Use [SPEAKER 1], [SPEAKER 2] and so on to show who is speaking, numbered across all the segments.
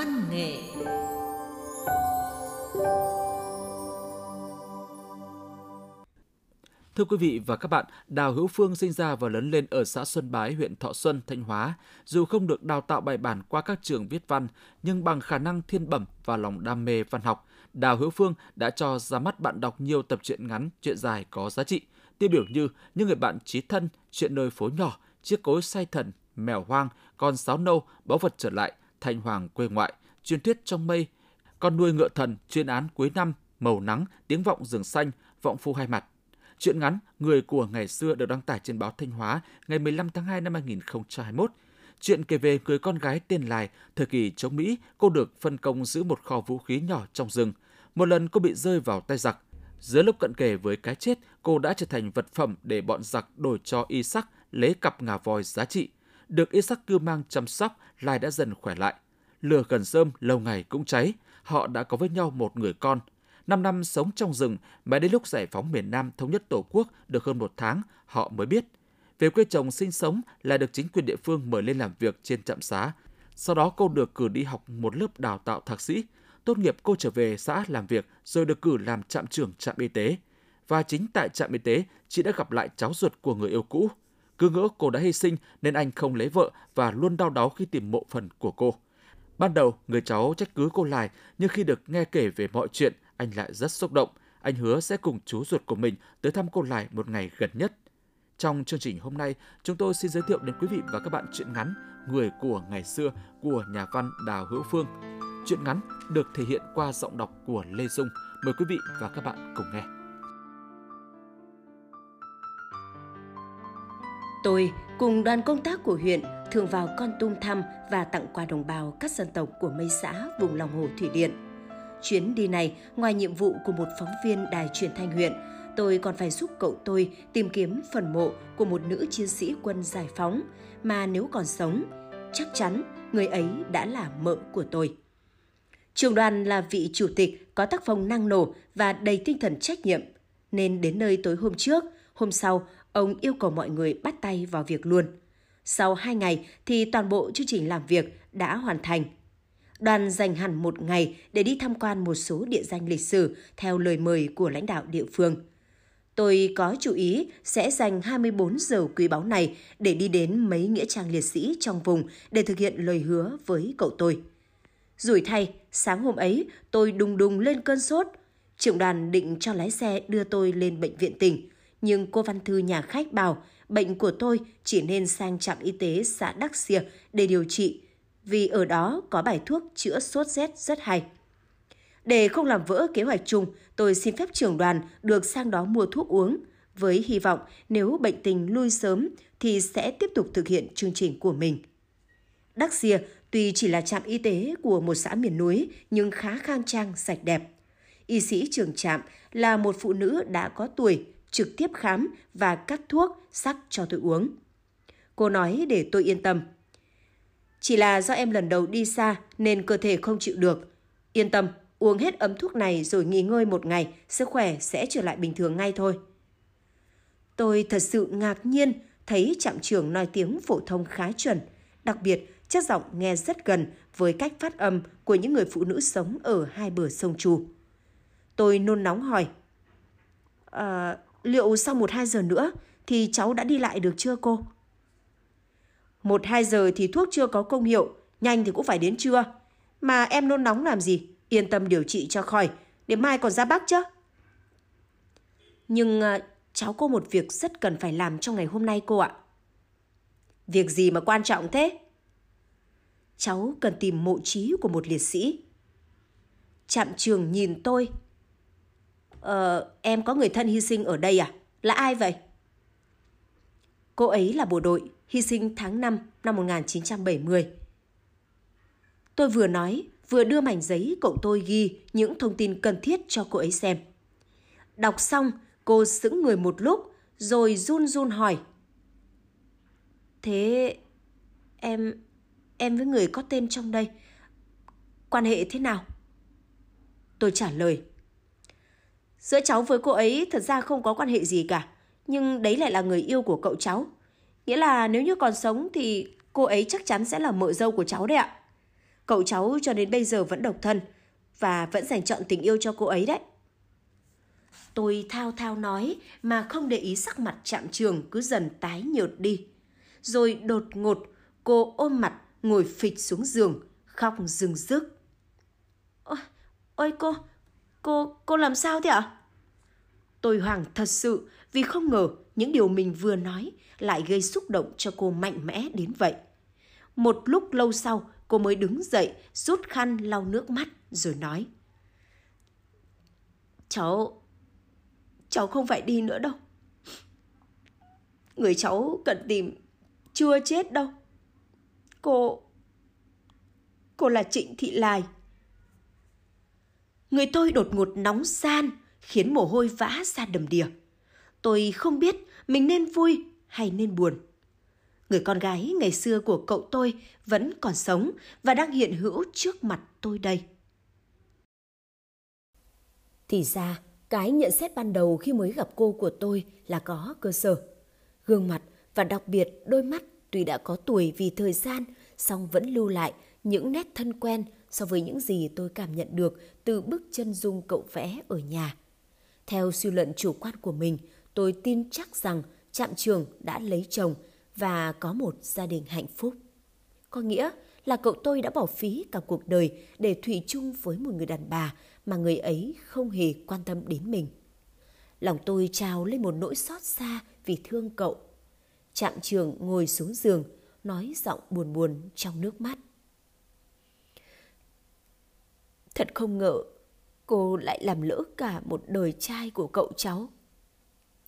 [SPEAKER 1] văn nghệ
[SPEAKER 2] Thưa quý vị và các bạn, Đào Hữu Phương sinh ra và lớn lên ở xã Xuân Bái, huyện Thọ Xuân, Thanh Hóa. Dù không được đào tạo bài bản qua các trường viết văn, nhưng bằng khả năng thiên bẩm và lòng đam mê văn học, Đào Hữu Phương đã cho ra mắt bạn đọc nhiều tập truyện ngắn, truyện dài có giá trị. Tiêu biểu như Những người bạn trí thân, Chuyện nơi phố nhỏ, Chiếc cối say thần, Mèo hoang, Con sáo nâu, Báu vật trở lại, Thanh hoàng quê ngoại, Truyền thuyết trong mây, Con nuôi ngựa thần, Chuyên án cuối năm, Màu nắng, Tiếng vọng rừng xanh, Vọng phu hai mặt. Chuyện ngắn Người của ngày xưa được đăng tải trên báo Thanh Hóa ngày 15 tháng 2 năm 2021. Chuyện kể về người con gái tên Lài, thời kỳ chống Mỹ, cô được phân công giữ một kho vũ khí nhỏ trong rừng. Một lần cô bị rơi vào tay giặc. Giữa lúc cận kề với cái chết, cô đã trở thành vật phẩm để bọn giặc đổi cho y sắc lấy cặp ngà voi giá trị. Được y sắc cưu mang chăm sóc, Lai đã dần khỏe lại. Lửa gần rơm lâu ngày cũng cháy. Họ đã có với nhau một người con. Năm năm sống trong rừng, mà đến lúc giải phóng miền Nam thống nhất Tổ quốc được hơn một tháng, họ mới biết. Về quê chồng sinh sống là được chính quyền địa phương mời lên làm việc trên trạm xá. Sau đó cô được cử đi học một lớp đào tạo thạc sĩ. Tốt nghiệp cô trở về xã làm việc rồi được cử làm trạm trưởng trạm y tế. Và chính tại trạm y tế, chị đã gặp lại cháu ruột của người yêu cũ. Cứ ngỡ cô đã hy sinh nên anh không lấy vợ và luôn đau đáu khi tìm mộ phần của cô. Ban đầu, người cháu trách cứ cô Lài, nhưng khi được nghe kể về mọi chuyện, anh lại rất xúc động. Anh hứa sẽ cùng chú ruột của mình tới thăm cô Lài một ngày gần nhất. Trong chương trình hôm nay, chúng tôi xin giới thiệu đến quý vị và các bạn truyện ngắn Người của ngày xưa của nhà văn Đào Hữu Phương. Truyện ngắn được thể hiện qua giọng đọc của Lê Dung. Mời quý vị và các bạn cùng nghe.
[SPEAKER 3] Tôi cùng đoàn công tác của huyện thường vào Con Tum thăm và tặng quà đồng bào các dân tộc của mấy xã vùng lòng hồ thủy điện. Chuyến đi này, ngoài nhiệm vụ của một phóng viên đài truyền thanh huyện, tôi còn phải giúp cậu tôi tìm kiếm phần mộ của một nữ chiến sĩ quân giải phóng mà nếu còn sống, chắc chắn người ấy đã là mợ của tôi. Trường đoàn là vị chủ tịch có tác phong năng nổ và đầy tinh thần trách nhiệm, nên đến nơi tối hôm trước, hôm sau, ông yêu cầu mọi người bắt tay vào việc luôn. Sau hai ngày thì toàn bộ chương trình làm việc đã hoàn thành – đoàn dành hẳn một ngày để đi tham quan một số địa danh lịch sử theo lời mời của lãnh đạo địa phương. Tôi có chú ý sẽ dành 24 giờ quý báu này để đi đến mấy nghĩa trang liệt sĩ trong vùng để thực hiện lời hứa với cậu tôi. Rủi thay, sáng hôm ấy tôi đùng đùng lên cơn sốt. Trưởng đoàn định cho lái xe đưa tôi lên bệnh viện tỉnh, nhưng cô Văn Thư nhà khách bảo bệnh của tôi chỉ nên sang trạm y tế xã Đắc Xìa để điều trị vì ở đó có bài thuốc chữa sốt rét rất hay. Để không làm vỡ kế hoạch chung, tôi xin phép trưởng đoàn được sang đó mua thuốc uống, với hy vọng nếu bệnh tình lui sớm thì sẽ tiếp tục thực hiện chương trình của mình. Đắc Xìa tuy chỉ là trạm y tế của một xã miền núi nhưng khá khang trang, sạch đẹp. Y sĩ trưởng trạm là một phụ nữ đã có tuổi, trực tiếp khám và cắt thuốc sắc cho tôi uống. Cô nói để tôi yên tâm, chỉ là do em lần đầu đi xa nên cơ thể không chịu được. Yên tâm, uống hết ấm thuốc này rồi nghỉ ngơi một ngày, sức khỏe sẽ trở lại bình thường ngay thôi. Tôi thật sự ngạc nhiên thấy trạm trưởng nói tiếng phổ thông khá chuẩn, đặc biệt chất giọng nghe rất gần với cách phát âm của những người phụ nữ sống ở hai bờ sông Chu. Tôi nôn nóng hỏi, à, liệu sau một hai giờ nữa thì cháu đã đi lại được chưa cô? Một hai giờ thì thuốc chưa có công hiệu, nhanh thì cũng phải đến trưa. Mà em nôn nóng làm gì? Yên tâm điều trị cho khỏi, để mai còn ra bác chứ. Nhưng à, cháu có một việc rất cần phải làm trong ngày hôm nay cô ạ. Việc gì mà quan trọng thế? Cháu cần tìm mộ trí của một liệt sĩ. Trạm trường nhìn tôi. Ờ, em có người thân hy sinh ở đây à? Là ai vậy? Cô ấy là bộ đội, hy sinh tháng 5 năm 1970. Tôi vừa nói, vừa đưa mảnh giấy cậu tôi ghi những thông tin cần thiết cho cô ấy xem. Đọc xong, cô sững người một lúc, rồi run run hỏi. Thế em em với người có tên trong đây quan hệ thế nào? Tôi trả lời. Giữa cháu với cô ấy thật ra không có quan hệ gì cả, nhưng đấy lại là người yêu của cậu cháu. Nghĩa là nếu như còn sống thì cô ấy chắc chắn sẽ là mợ dâu của cháu đấy ạ. Cậu cháu cho đến bây giờ vẫn độc thân và vẫn dành chọn tình yêu cho cô ấy đấy. Tôi thao thao nói mà không để ý sắc mặt chạm trường cứ dần tái nhợt đi. Rồi đột ngột cô ôm mặt ngồi phịch xuống giường, khóc rừng rức. Ôi, ôi cô, cô, cô làm sao thế ạ? Tôi hoảng thật sự vì không ngờ những điều mình vừa nói lại gây xúc động cho cô mạnh mẽ đến vậy. Một lúc lâu sau, cô mới đứng dậy, rút khăn lau nước mắt rồi nói. Cháu, cháu không phải đi nữa đâu. Người cháu cần tìm chưa chết đâu. Cô, cô là Trịnh Thị Lài. Người tôi đột ngột nóng san, khiến mồ hôi vã ra đầm đìa. Tôi không biết mình nên vui hay nên buồn. Người con gái ngày xưa của cậu tôi vẫn còn sống và đang hiện hữu trước mặt tôi đây. Thì ra, cái nhận xét ban đầu khi mới gặp cô của tôi là có cơ sở. Gương mặt và đặc biệt đôi mắt tuy đã có tuổi vì thời gian, song vẫn lưu lại những nét thân quen so với những gì tôi cảm nhận được từ bức chân dung cậu vẽ ở nhà. Theo suy luận chủ quan của mình, tôi tin chắc rằng Trạm Trường đã lấy chồng và có một gia đình hạnh phúc. Có nghĩa là cậu tôi đã bỏ phí cả cuộc đời để thủy chung với một người đàn bà mà người ấy không hề quan tâm đến mình. Lòng tôi trào lên một nỗi xót xa vì thương cậu. Trạm trường ngồi xuống giường, nói giọng buồn buồn trong nước mắt. Thật không ngờ cô lại làm lỡ cả một đời trai của cậu cháu.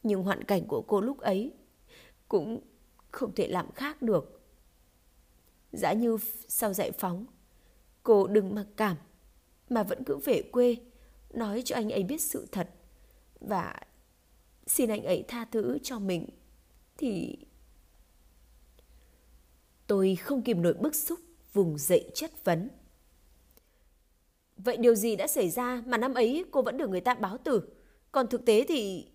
[SPEAKER 3] Nhưng hoàn cảnh của cô lúc ấy cũng không thể làm khác được. Giá như sau giải phóng, cô đừng mặc cảm mà vẫn cứ về quê nói cho anh ấy biết sự thật và xin anh ấy tha thứ cho mình thì tôi không kìm nổi bức xúc vùng dậy chất vấn. Vậy điều gì đã xảy ra mà năm ấy cô vẫn được người ta báo tử? Còn thực tế thì...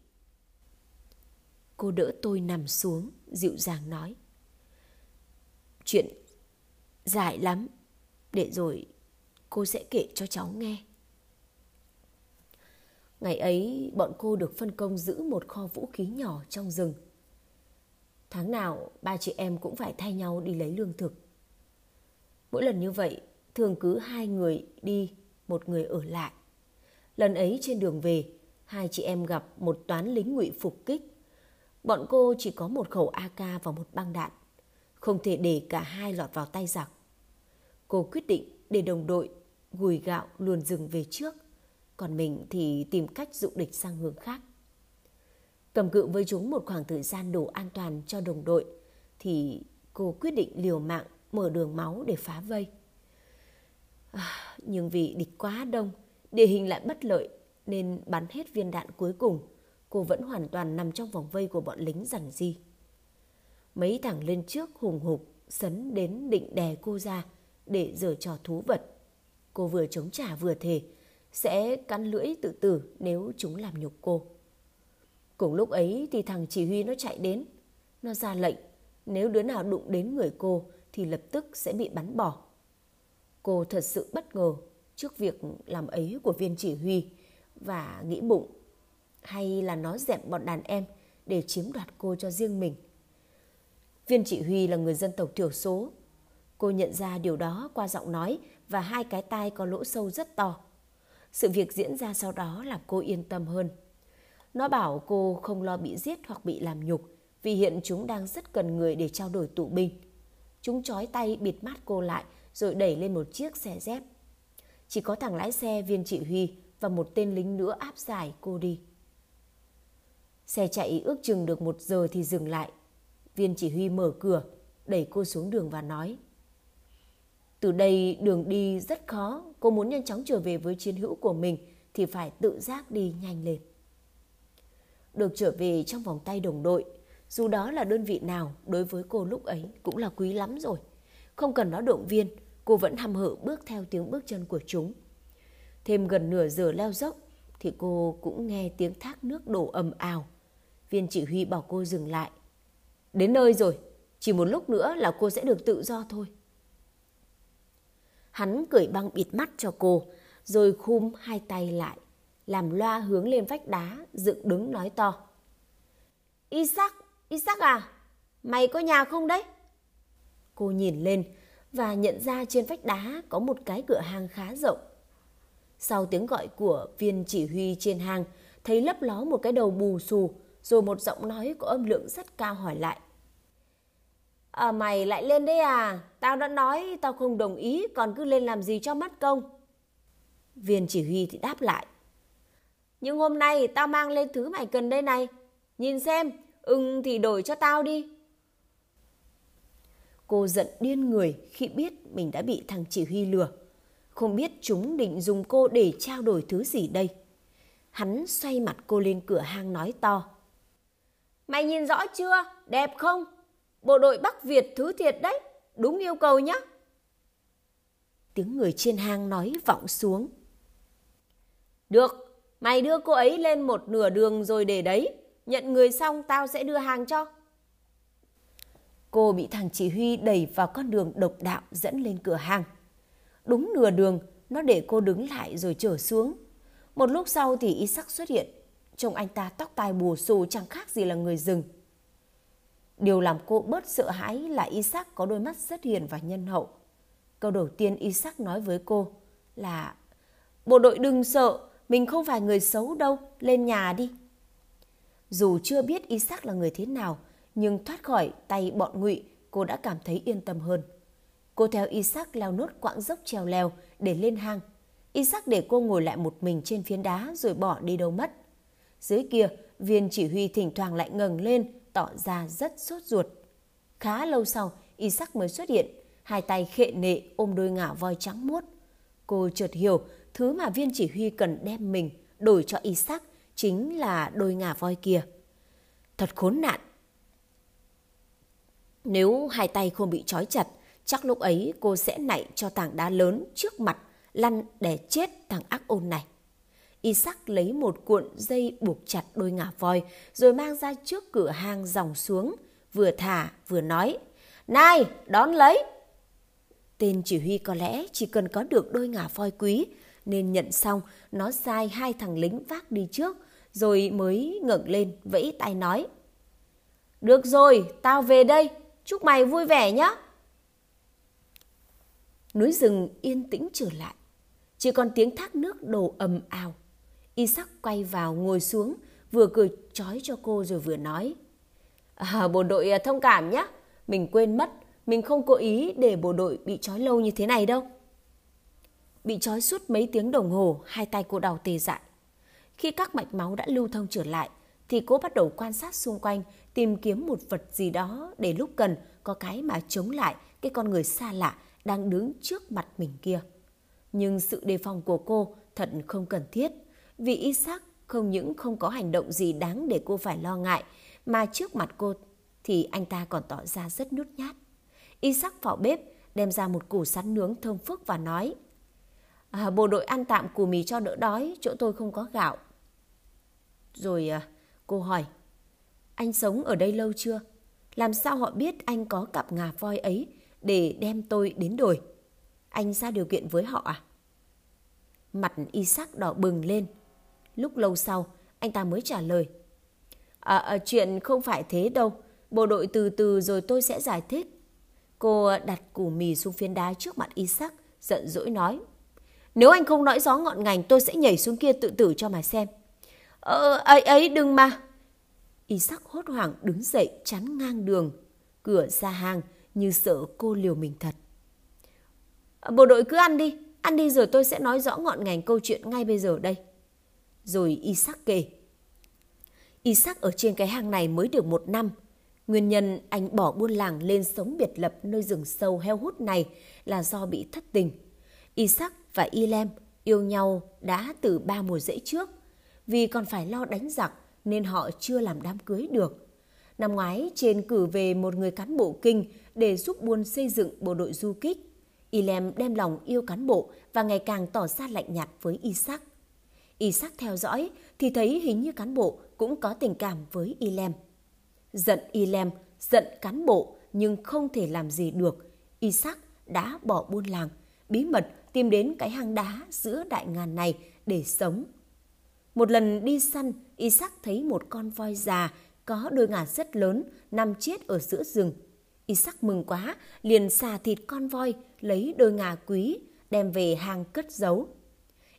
[SPEAKER 3] Cô đỡ tôi nằm xuống, dịu dàng nói. Chuyện dài lắm, để rồi cô sẽ kể cho cháu nghe. Ngày ấy, bọn cô được phân công giữ một kho vũ khí nhỏ trong rừng. Tháng nào, ba chị em cũng phải thay nhau đi lấy lương thực. Mỗi lần như vậy, thường cứ hai người đi, một người ở lại. Lần ấy trên đường về, hai chị em gặp một toán lính ngụy phục kích. Bọn cô chỉ có một khẩu AK và một băng đạn. Không thể để cả hai lọt vào tay giặc. Cô quyết định để đồng đội gùi gạo luồn rừng về trước, còn mình thì tìm cách dụ địch sang hướng khác. Cầm cự với chúng một khoảng thời gian đủ an toàn cho đồng đội, thì cô quyết định liều mạng mở đường máu để phá vây. Nhưng vì địch quá đông, địa hình lại bất lợi nên bắn hết viên đạn cuối cùng, cô vẫn hoàn toàn nằm trong vòng vây của bọn lính rằn di. Mấy thằng lên trước hùng hục, sấn đến định đè cô ra để giở trò thú vật. Cô vừa chống trả vừa thề, sẽ cắn lưỡi tự tử nếu chúng làm nhục cô. Cùng lúc ấy thì thằng chỉ huy nó chạy đến. Nó ra lệnh, nếu đứa nào đụng đến người cô thì lập tức sẽ bị bắn bỏ. Cô thật sự bất ngờ trước việc làm ấy của viên chỉ huy và nghĩ bụng, hay là nó dẹp bọn đàn em để chiếm đoạt cô cho riêng mình. Viên chỉ huy là người dân tộc thiểu số. Cô nhận ra điều đó qua giọng nói và hai cái tai có lỗ sâu rất to. Sự việc diễn ra sau đó làm cô yên tâm hơn. Nó bảo cô không lo bị giết hoặc bị làm nhục vì hiện chúng đang rất cần người để trao đổi tụ binh. Chúng trói tay bịt mắt cô lại rồi đẩy lên một chiếc xe dép. Chỉ có thằng lái xe viên chỉ huy và một tên lính nữa áp giải cô đi. Xe chạy ước chừng được một giờ thì dừng lại. Viên chỉ huy mở cửa, đẩy cô xuống đường và nói từ đây đường đi rất khó, cô muốn nhanh chóng trở về với chiến hữu của mình thì phải tự giác đi nhanh lên. Được trở về trong vòng tay đồng đội, dù đó là đơn vị nào đối với cô lúc ấy cũng là quý lắm rồi. Không cần nó động viên, cô vẫn hăm hở bước theo tiếng bước chân của chúng. Thêm gần nửa giờ leo dốc thì cô cũng nghe tiếng thác nước đổ ầm ào. Viên chỉ huy bảo cô dừng lại. Đến nơi rồi, chỉ một lúc nữa là cô sẽ được tự do thôi. Hắn cởi băng bịt mắt cho cô, rồi khum hai tay lại, làm loa hướng lên vách đá, dựng đứng nói to. Isaac, Isaac à, mày có nhà không đấy? Cô nhìn lên và nhận ra trên vách đá có một cái cửa hàng khá rộng. Sau tiếng gọi của viên chỉ huy trên hang, thấy lấp ló một cái đầu bù xù, rồi một giọng nói có âm lượng rất cao hỏi lại. À mày lại lên đấy à? Tao đã nói tao không đồng ý, còn cứ lên làm gì cho mất công. Viên chỉ huy thì đáp lại. Nhưng hôm nay tao mang lên thứ mày cần đây này. Nhìn xem, ưng thì đổi cho tao đi. Cô giận điên người khi biết mình đã bị thằng chỉ huy lừa. Không biết chúng định dùng cô để trao đổi thứ gì đây. Hắn xoay mặt cô lên cửa hang nói to. Mày nhìn rõ chưa? Đẹp không? Bộ đội Bắc Việt thứ thiệt đấy. Đúng yêu cầu nhá. Tiếng người trên hang nói vọng xuống. Được, mày đưa cô ấy lên một nửa đường rồi để đấy. Nhận người xong tao sẽ đưa hàng cho. Cô bị thằng chỉ huy đẩy vào con đường độc đạo dẫn lên cửa hàng. Đúng nửa đường, nó để cô đứng lại rồi trở xuống. Một lúc sau thì Isaac xuất hiện. Trông anh ta tóc tai bù xù chẳng khác gì là người rừng. Điều làm cô bớt sợ hãi là Isaac có đôi mắt rất hiền và nhân hậu. Câu đầu tiên Isaac nói với cô là Bộ đội đừng sợ, mình không phải người xấu đâu, lên nhà đi. Dù chưa biết Isaac là người thế nào, nhưng thoát khỏi tay bọn ngụy, cô đã cảm thấy yên tâm hơn. Cô theo Isaac leo nốt quãng dốc trèo leo để lên hang. Isaac để cô ngồi lại một mình trên phiến đá rồi bỏ đi đâu mất. Dưới kia, viên chỉ huy thỉnh thoảng lại ngẩng lên, tỏ ra rất sốt ruột. Khá lâu sau, Isaac mới xuất hiện, hai tay khệ nệ ôm đôi ngả voi trắng muốt. Cô chợt hiểu thứ mà viên chỉ huy cần đem mình đổi cho Isaac chính là đôi ngà voi kia. Thật khốn nạn. Nếu hai tay không bị trói chặt, chắc lúc ấy cô sẽ nảy cho tảng đá lớn trước mặt, lăn để chết thằng ác ôn này. Isaac lấy một cuộn dây buộc chặt đôi ngà voi, rồi mang ra trước cửa hang dòng xuống, vừa thả vừa nói, Này, đón lấy! Tên chỉ huy có lẽ chỉ cần có được đôi ngà voi quý, nên nhận xong, nó sai hai thằng lính vác đi trước, rồi mới ngẩng lên vẫy tay nói. Được rồi, tao về đây, chúc mày vui vẻ nhé. Núi rừng yên tĩnh trở lại, chỉ còn tiếng thác nước đổ ầm ào. Isaac quay vào ngồi xuống, vừa cười trói cho cô rồi vừa nói. À, bộ đội à, thông cảm nhé, mình quên mất, mình không cố ý để bộ đội bị trói lâu như thế này đâu. Bị trói suốt mấy tiếng đồng hồ, hai tay cô đau tê dại. Khi các mạch máu đã lưu thông trở lại, thì cô bắt đầu quan sát xung quanh, tìm kiếm một vật gì đó để lúc cần có cái mà chống lại cái con người xa lạ đang đứng trước mặt mình kia. Nhưng sự đề phòng của cô thật không cần thiết, vì Isaac không những không có hành động gì đáng để cô phải lo ngại, mà trước mặt cô thì anh ta còn tỏ ra rất nhút nhát. Isaac vào bếp, đem ra một củ sắn nướng thơm phức và nói à, Bộ đội ăn tạm củ mì cho đỡ đói, chỗ tôi không có gạo. Rồi à, cô hỏi, anh sống ở đây lâu chưa? Làm sao họ biết anh có cặp ngà voi ấy để đem tôi đến đồi? Anh ra điều kiện với họ à? Mặt Isaac đỏ bừng lên. Lúc lâu sau, anh ta mới trả lời. À, à, chuyện không phải thế đâu. Bộ đội từ từ rồi tôi sẽ giải thích. Cô đặt củ mì xuống phiến đá trước mặt Isaac, giận dỗi nói. Nếu anh không nói gió ngọn ngành tôi sẽ nhảy xuống kia tự tử cho mà xem. Ờ, ấy ấy đừng mà. Isaac hốt hoảng đứng dậy chắn ngang đường, cửa ra hàng như sợ cô liều mình thật. Bộ đội cứ ăn đi, ăn đi rồi tôi sẽ nói rõ ngọn ngành câu chuyện ngay bây giờ đây. Rồi Isaac kể. Isaac ở trên cái hang này mới được một năm. Nguyên nhân anh bỏ buôn làng lên sống biệt lập nơi rừng sâu heo hút này là do bị thất tình. Isaac và Ilem yêu nhau đã từ ba mùa rễ trước. Vì còn phải lo đánh giặc nên họ chưa làm đám cưới được. Năm ngoái, trên cử về một người cán bộ kinh để giúp buôn xây dựng bộ đội du kích. Ilem đem lòng yêu cán bộ và ngày càng tỏ ra lạnh nhạt với Isaac. Isaac theo dõi thì thấy hình như cán bộ cũng có tình cảm với Ilem. Giận Ilem, giận cán bộ nhưng không thể làm gì được. Isaac đã bỏ buôn làng bí mật tìm đến cái hang đá giữa đại ngàn này để sống. Một lần đi săn, Isaac thấy một con voi già có đôi ngà rất lớn nằm chết ở giữa rừng. Isaac mừng quá, liền xà thịt con voi, lấy đôi ngà quý, đem về hang cất giấu.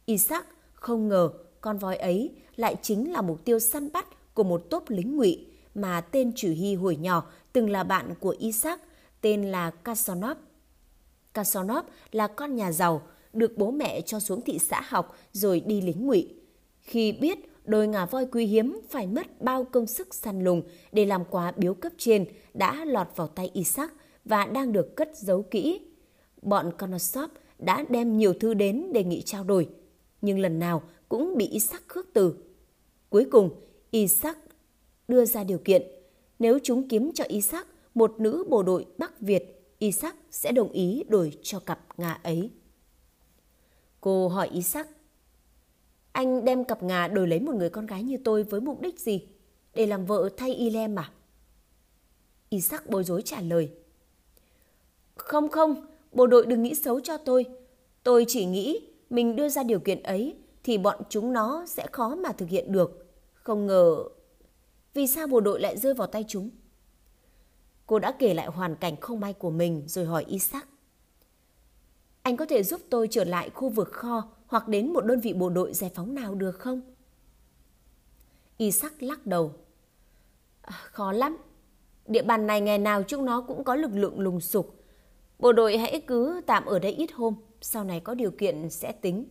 [SPEAKER 3] Isaac không ngờ con voi ấy lại chính là mục tiêu săn bắt của một tốp lính ngụy mà tên chủ hy hồi nhỏ từng là bạn của Isaac, tên là Kasonov. Kasonov là con nhà giàu, được bố mẹ cho xuống thị xã học rồi đi lính ngụy. Khi biết đôi ngà voi quý hiếm phải mất bao công sức săn lùng để làm quà biếu cấp trên đã lọt vào tay Isaac và đang được cất giấu kỹ. Bọn Konosov đã đem nhiều thư đến đề nghị trao đổi, nhưng lần nào cũng bị Isaac khước từ. Cuối cùng, Isaac đưa ra điều kiện, nếu chúng kiếm cho Isaac một nữ bộ đội Bắc Việt, Isaac sẽ đồng ý đổi cho cặp ngà ấy. Cô hỏi Isaac, anh đem cặp ngà đổi lấy một người con gái như tôi với mục đích gì? Để làm vợ thay Ilem à? Isaac bối rối trả lời. Không không, bộ đội đừng nghĩ xấu cho tôi. Tôi chỉ nghĩ mình đưa ra điều kiện ấy thì bọn chúng nó sẽ khó mà thực hiện được. Không ngờ... Vì sao bộ đội lại rơi vào tay chúng? Cô đã kể lại hoàn cảnh không may của mình rồi hỏi Isaac. Anh có thể giúp tôi trở lại khu vực kho hoặc đến một đơn vị bộ đội giải phóng nào được không? Isaac lắc đầu. À, khó lắm. Địa bàn này ngày nào chúng nó cũng có lực lượng lùng sục. Bộ đội hãy cứ tạm ở đây ít hôm, sau này có điều kiện sẽ tính.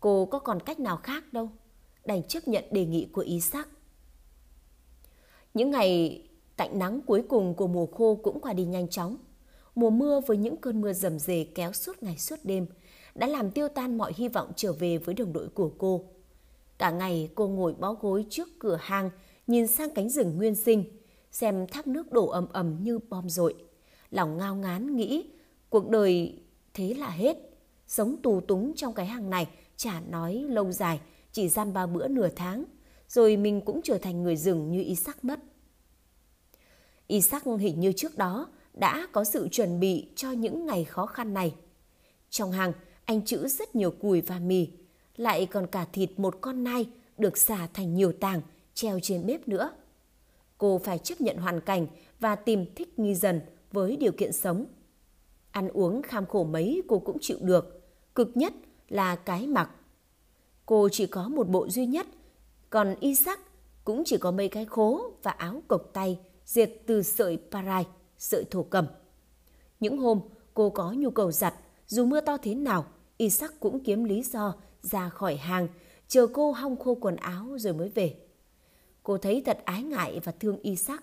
[SPEAKER 3] Cô có còn cách nào khác đâu, đành chấp nhận đề nghị của Isaac. Những ngày tạnh nắng cuối cùng của mùa khô cũng qua đi nhanh chóng. Mùa mưa với những cơn mưa rầm rề kéo suốt ngày suốt đêm đã làm tiêu tan mọi hy vọng trở về với đồng đội của cô. Cả ngày cô ngồi bó gối trước cửa hàng nhìn sang cánh rừng nguyên sinh, xem thác nước đổ ầm ầm như bom rội. Lòng ngao ngán nghĩ, cuộc đời thế là hết. Sống tù túng trong cái hang này chả nói lâu dài, chỉ giam ba bữa nửa tháng. Rồi mình cũng trở thành người rừng như Isaac mất. Isaac hình như trước đó đã có sự chuẩn bị cho những ngày khó khăn này. Trong hàng, anh trữ rất nhiều cùi và mì, lại còn cả thịt một con nai được xả thành nhiều tảng treo trên bếp nữa. Cô phải chấp nhận hoàn cảnh và tìm thích nghi dần với điều kiện sống. Ăn uống kham khổ mấy cô cũng chịu được, cực nhất là cái mặc. Cô chỉ có một bộ duy nhất, còn Isaac cũng chỉ có mấy cái khố và áo cộc tay diệt từ sợi parai, sợi thổ cầm. Những hôm cô có nhu cầu giặt, dù mưa to thế nào, Isaac cũng kiếm lý do ra khỏi hàng, chờ cô hong khô quần áo rồi mới về. Cô thấy thật ái ngại và thương Isaac.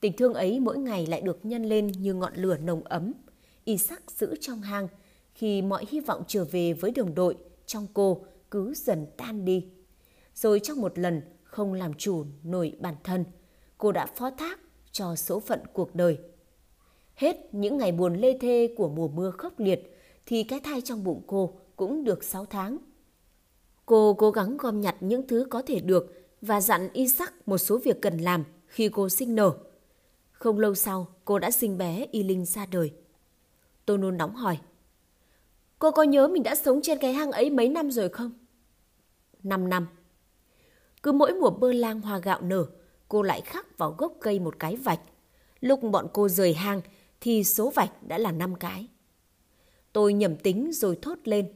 [SPEAKER 3] Tình thương ấy mỗi ngày lại được nhân lên như ngọn lửa nồng ấm. Isaac giữ trong hang khi mọi hy vọng trở về với đồng đội trong cô cứ dần tan đi. Rồi trong một lần không làm chủ nổi bản thân, cô đã phó thác cho số phận cuộc đời. Hết những ngày buồn lê thê của mùa mưa khốc liệt thì cái thai trong bụng cô cũng được 6 tháng. Cô cố gắng gom nhặt những thứ có thể được và dặn Isaac một số việc cần làm khi cô sinh nở. Không lâu sau, cô đã sinh bé Y Linh ra đời. Tô nôn nóng hỏi. Cô có nhớ mình đã sống trên cái hang ấy mấy năm rồi không? Năm năm. Cứ mỗi mùa bơ lang hoa gạo nở, cô lại khắc vào gốc cây một cái vạch. Lúc bọn cô rời hang thì số vạch đã là năm cái. Tôi nhầm tính rồi thốt lên.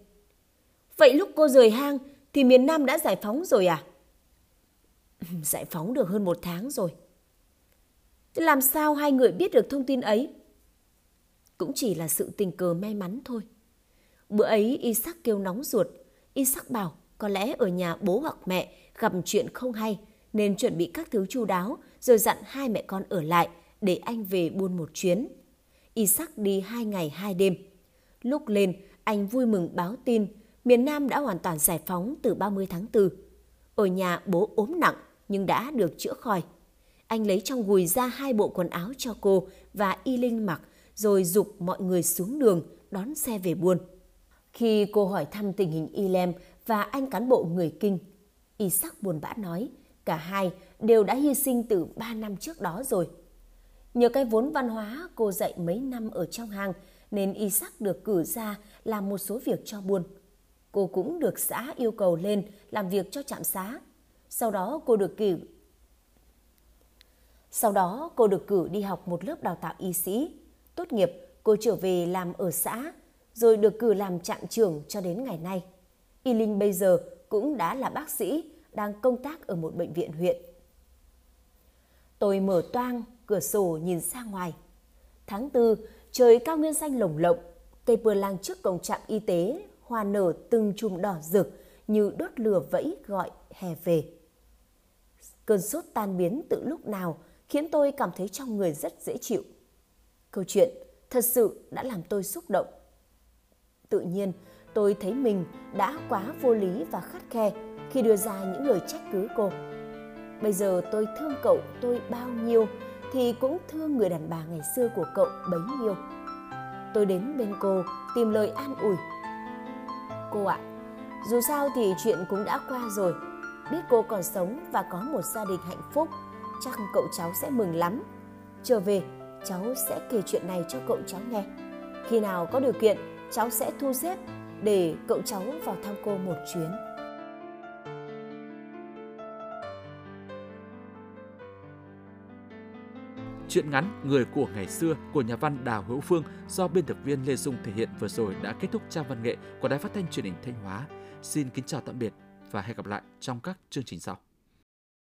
[SPEAKER 3] Vậy lúc cô rời hang thì miền Nam đã giải phóng rồi à? Giải phóng được hơn một tháng rồi. Thế làm sao hai người biết được thông tin ấy? Cũng chỉ là sự tình cờ may mắn thôi. Bữa ấy Isaac kêu nóng ruột. Isaac bảo có lẽ ở nhà bố hoặc mẹ gặp chuyện không hay, nên chuẩn bị các thứ chu đáo rồi dặn hai mẹ con ở lại để anh về buôn một chuyến. Isaac đi hai ngày hai đêm. Lúc lên, anh vui mừng báo tin miền Nam đã hoàn toàn giải phóng từ 30 tháng 4. Ở nhà bố ốm nặng nhưng đã được chữa khỏi. Anh lấy trong gùi ra hai bộ quần áo cho cô và Y Linh mặc rồi dục mọi người xuống đường đón xe về buôn. Khi cô hỏi thăm tình hình Y Lem và anh cán bộ người Kinh, y sắc buồn bã nói cả hai đều đã hy sinh từ 3 năm trước đó rồi. Nhờ cái vốn văn hóa cô dạy mấy năm ở trong hang nên Isaac được cử ra làm một số việc cho buôn. Cô cũng được xã yêu cầu lên làm việc cho trạm xá. Sau đó cô được cử sau đó cô được cử đi học một lớp đào tạo y sĩ. Tốt nghiệp, cô trở về làm ở xã, rồi được cử làm trạm trưởng cho đến ngày nay. Y Linh bây giờ cũng đã là bác sĩ, đang công tác ở một bệnh viện huyện. Tôi mở toang cửa sổ nhìn ra ngoài. Tháng tư, trời cao nguyên xanh lồng lộng, cây bừa lang trước cổng trạm y tế, hoa nở từng chùm đỏ rực như đốt lửa vẫy gọi hè về. Cơn sốt tan biến từ lúc nào khiến tôi cảm thấy trong người rất dễ chịu. Câu chuyện thật sự đã làm tôi xúc động. Tự nhiên, tôi thấy mình đã quá vô lý và khắt khe khi đưa ra những lời trách cứ cô. Bây giờ tôi thương cậu tôi bao nhiêu thì cũng thương người đàn bà ngày xưa của cậu bấy nhiêu. Tôi đến bên cô tìm lời an ủi. Cô ạ, dù sao thì chuyện cũng đã qua rồi. Biết cô còn sống và có một gia đình hạnh phúc, chắc cậu cháu sẽ mừng lắm. Trở về, cháu sẽ kể chuyện này cho cậu cháu nghe. Khi nào có điều kiện, cháu sẽ thu xếp để cậu cháu vào thăm cô một chuyến.
[SPEAKER 2] Chuyện ngắn Người của ngày xưa của nhà văn Đào Hữu Phương do biên tập viên Lê Dung thể hiện vừa rồi đã kết thúc trang văn nghệ của Đài Phát thanh Truyền hình Thanh Hóa. Xin kính chào tạm biệt và hẹn gặp lại trong các chương trình sau.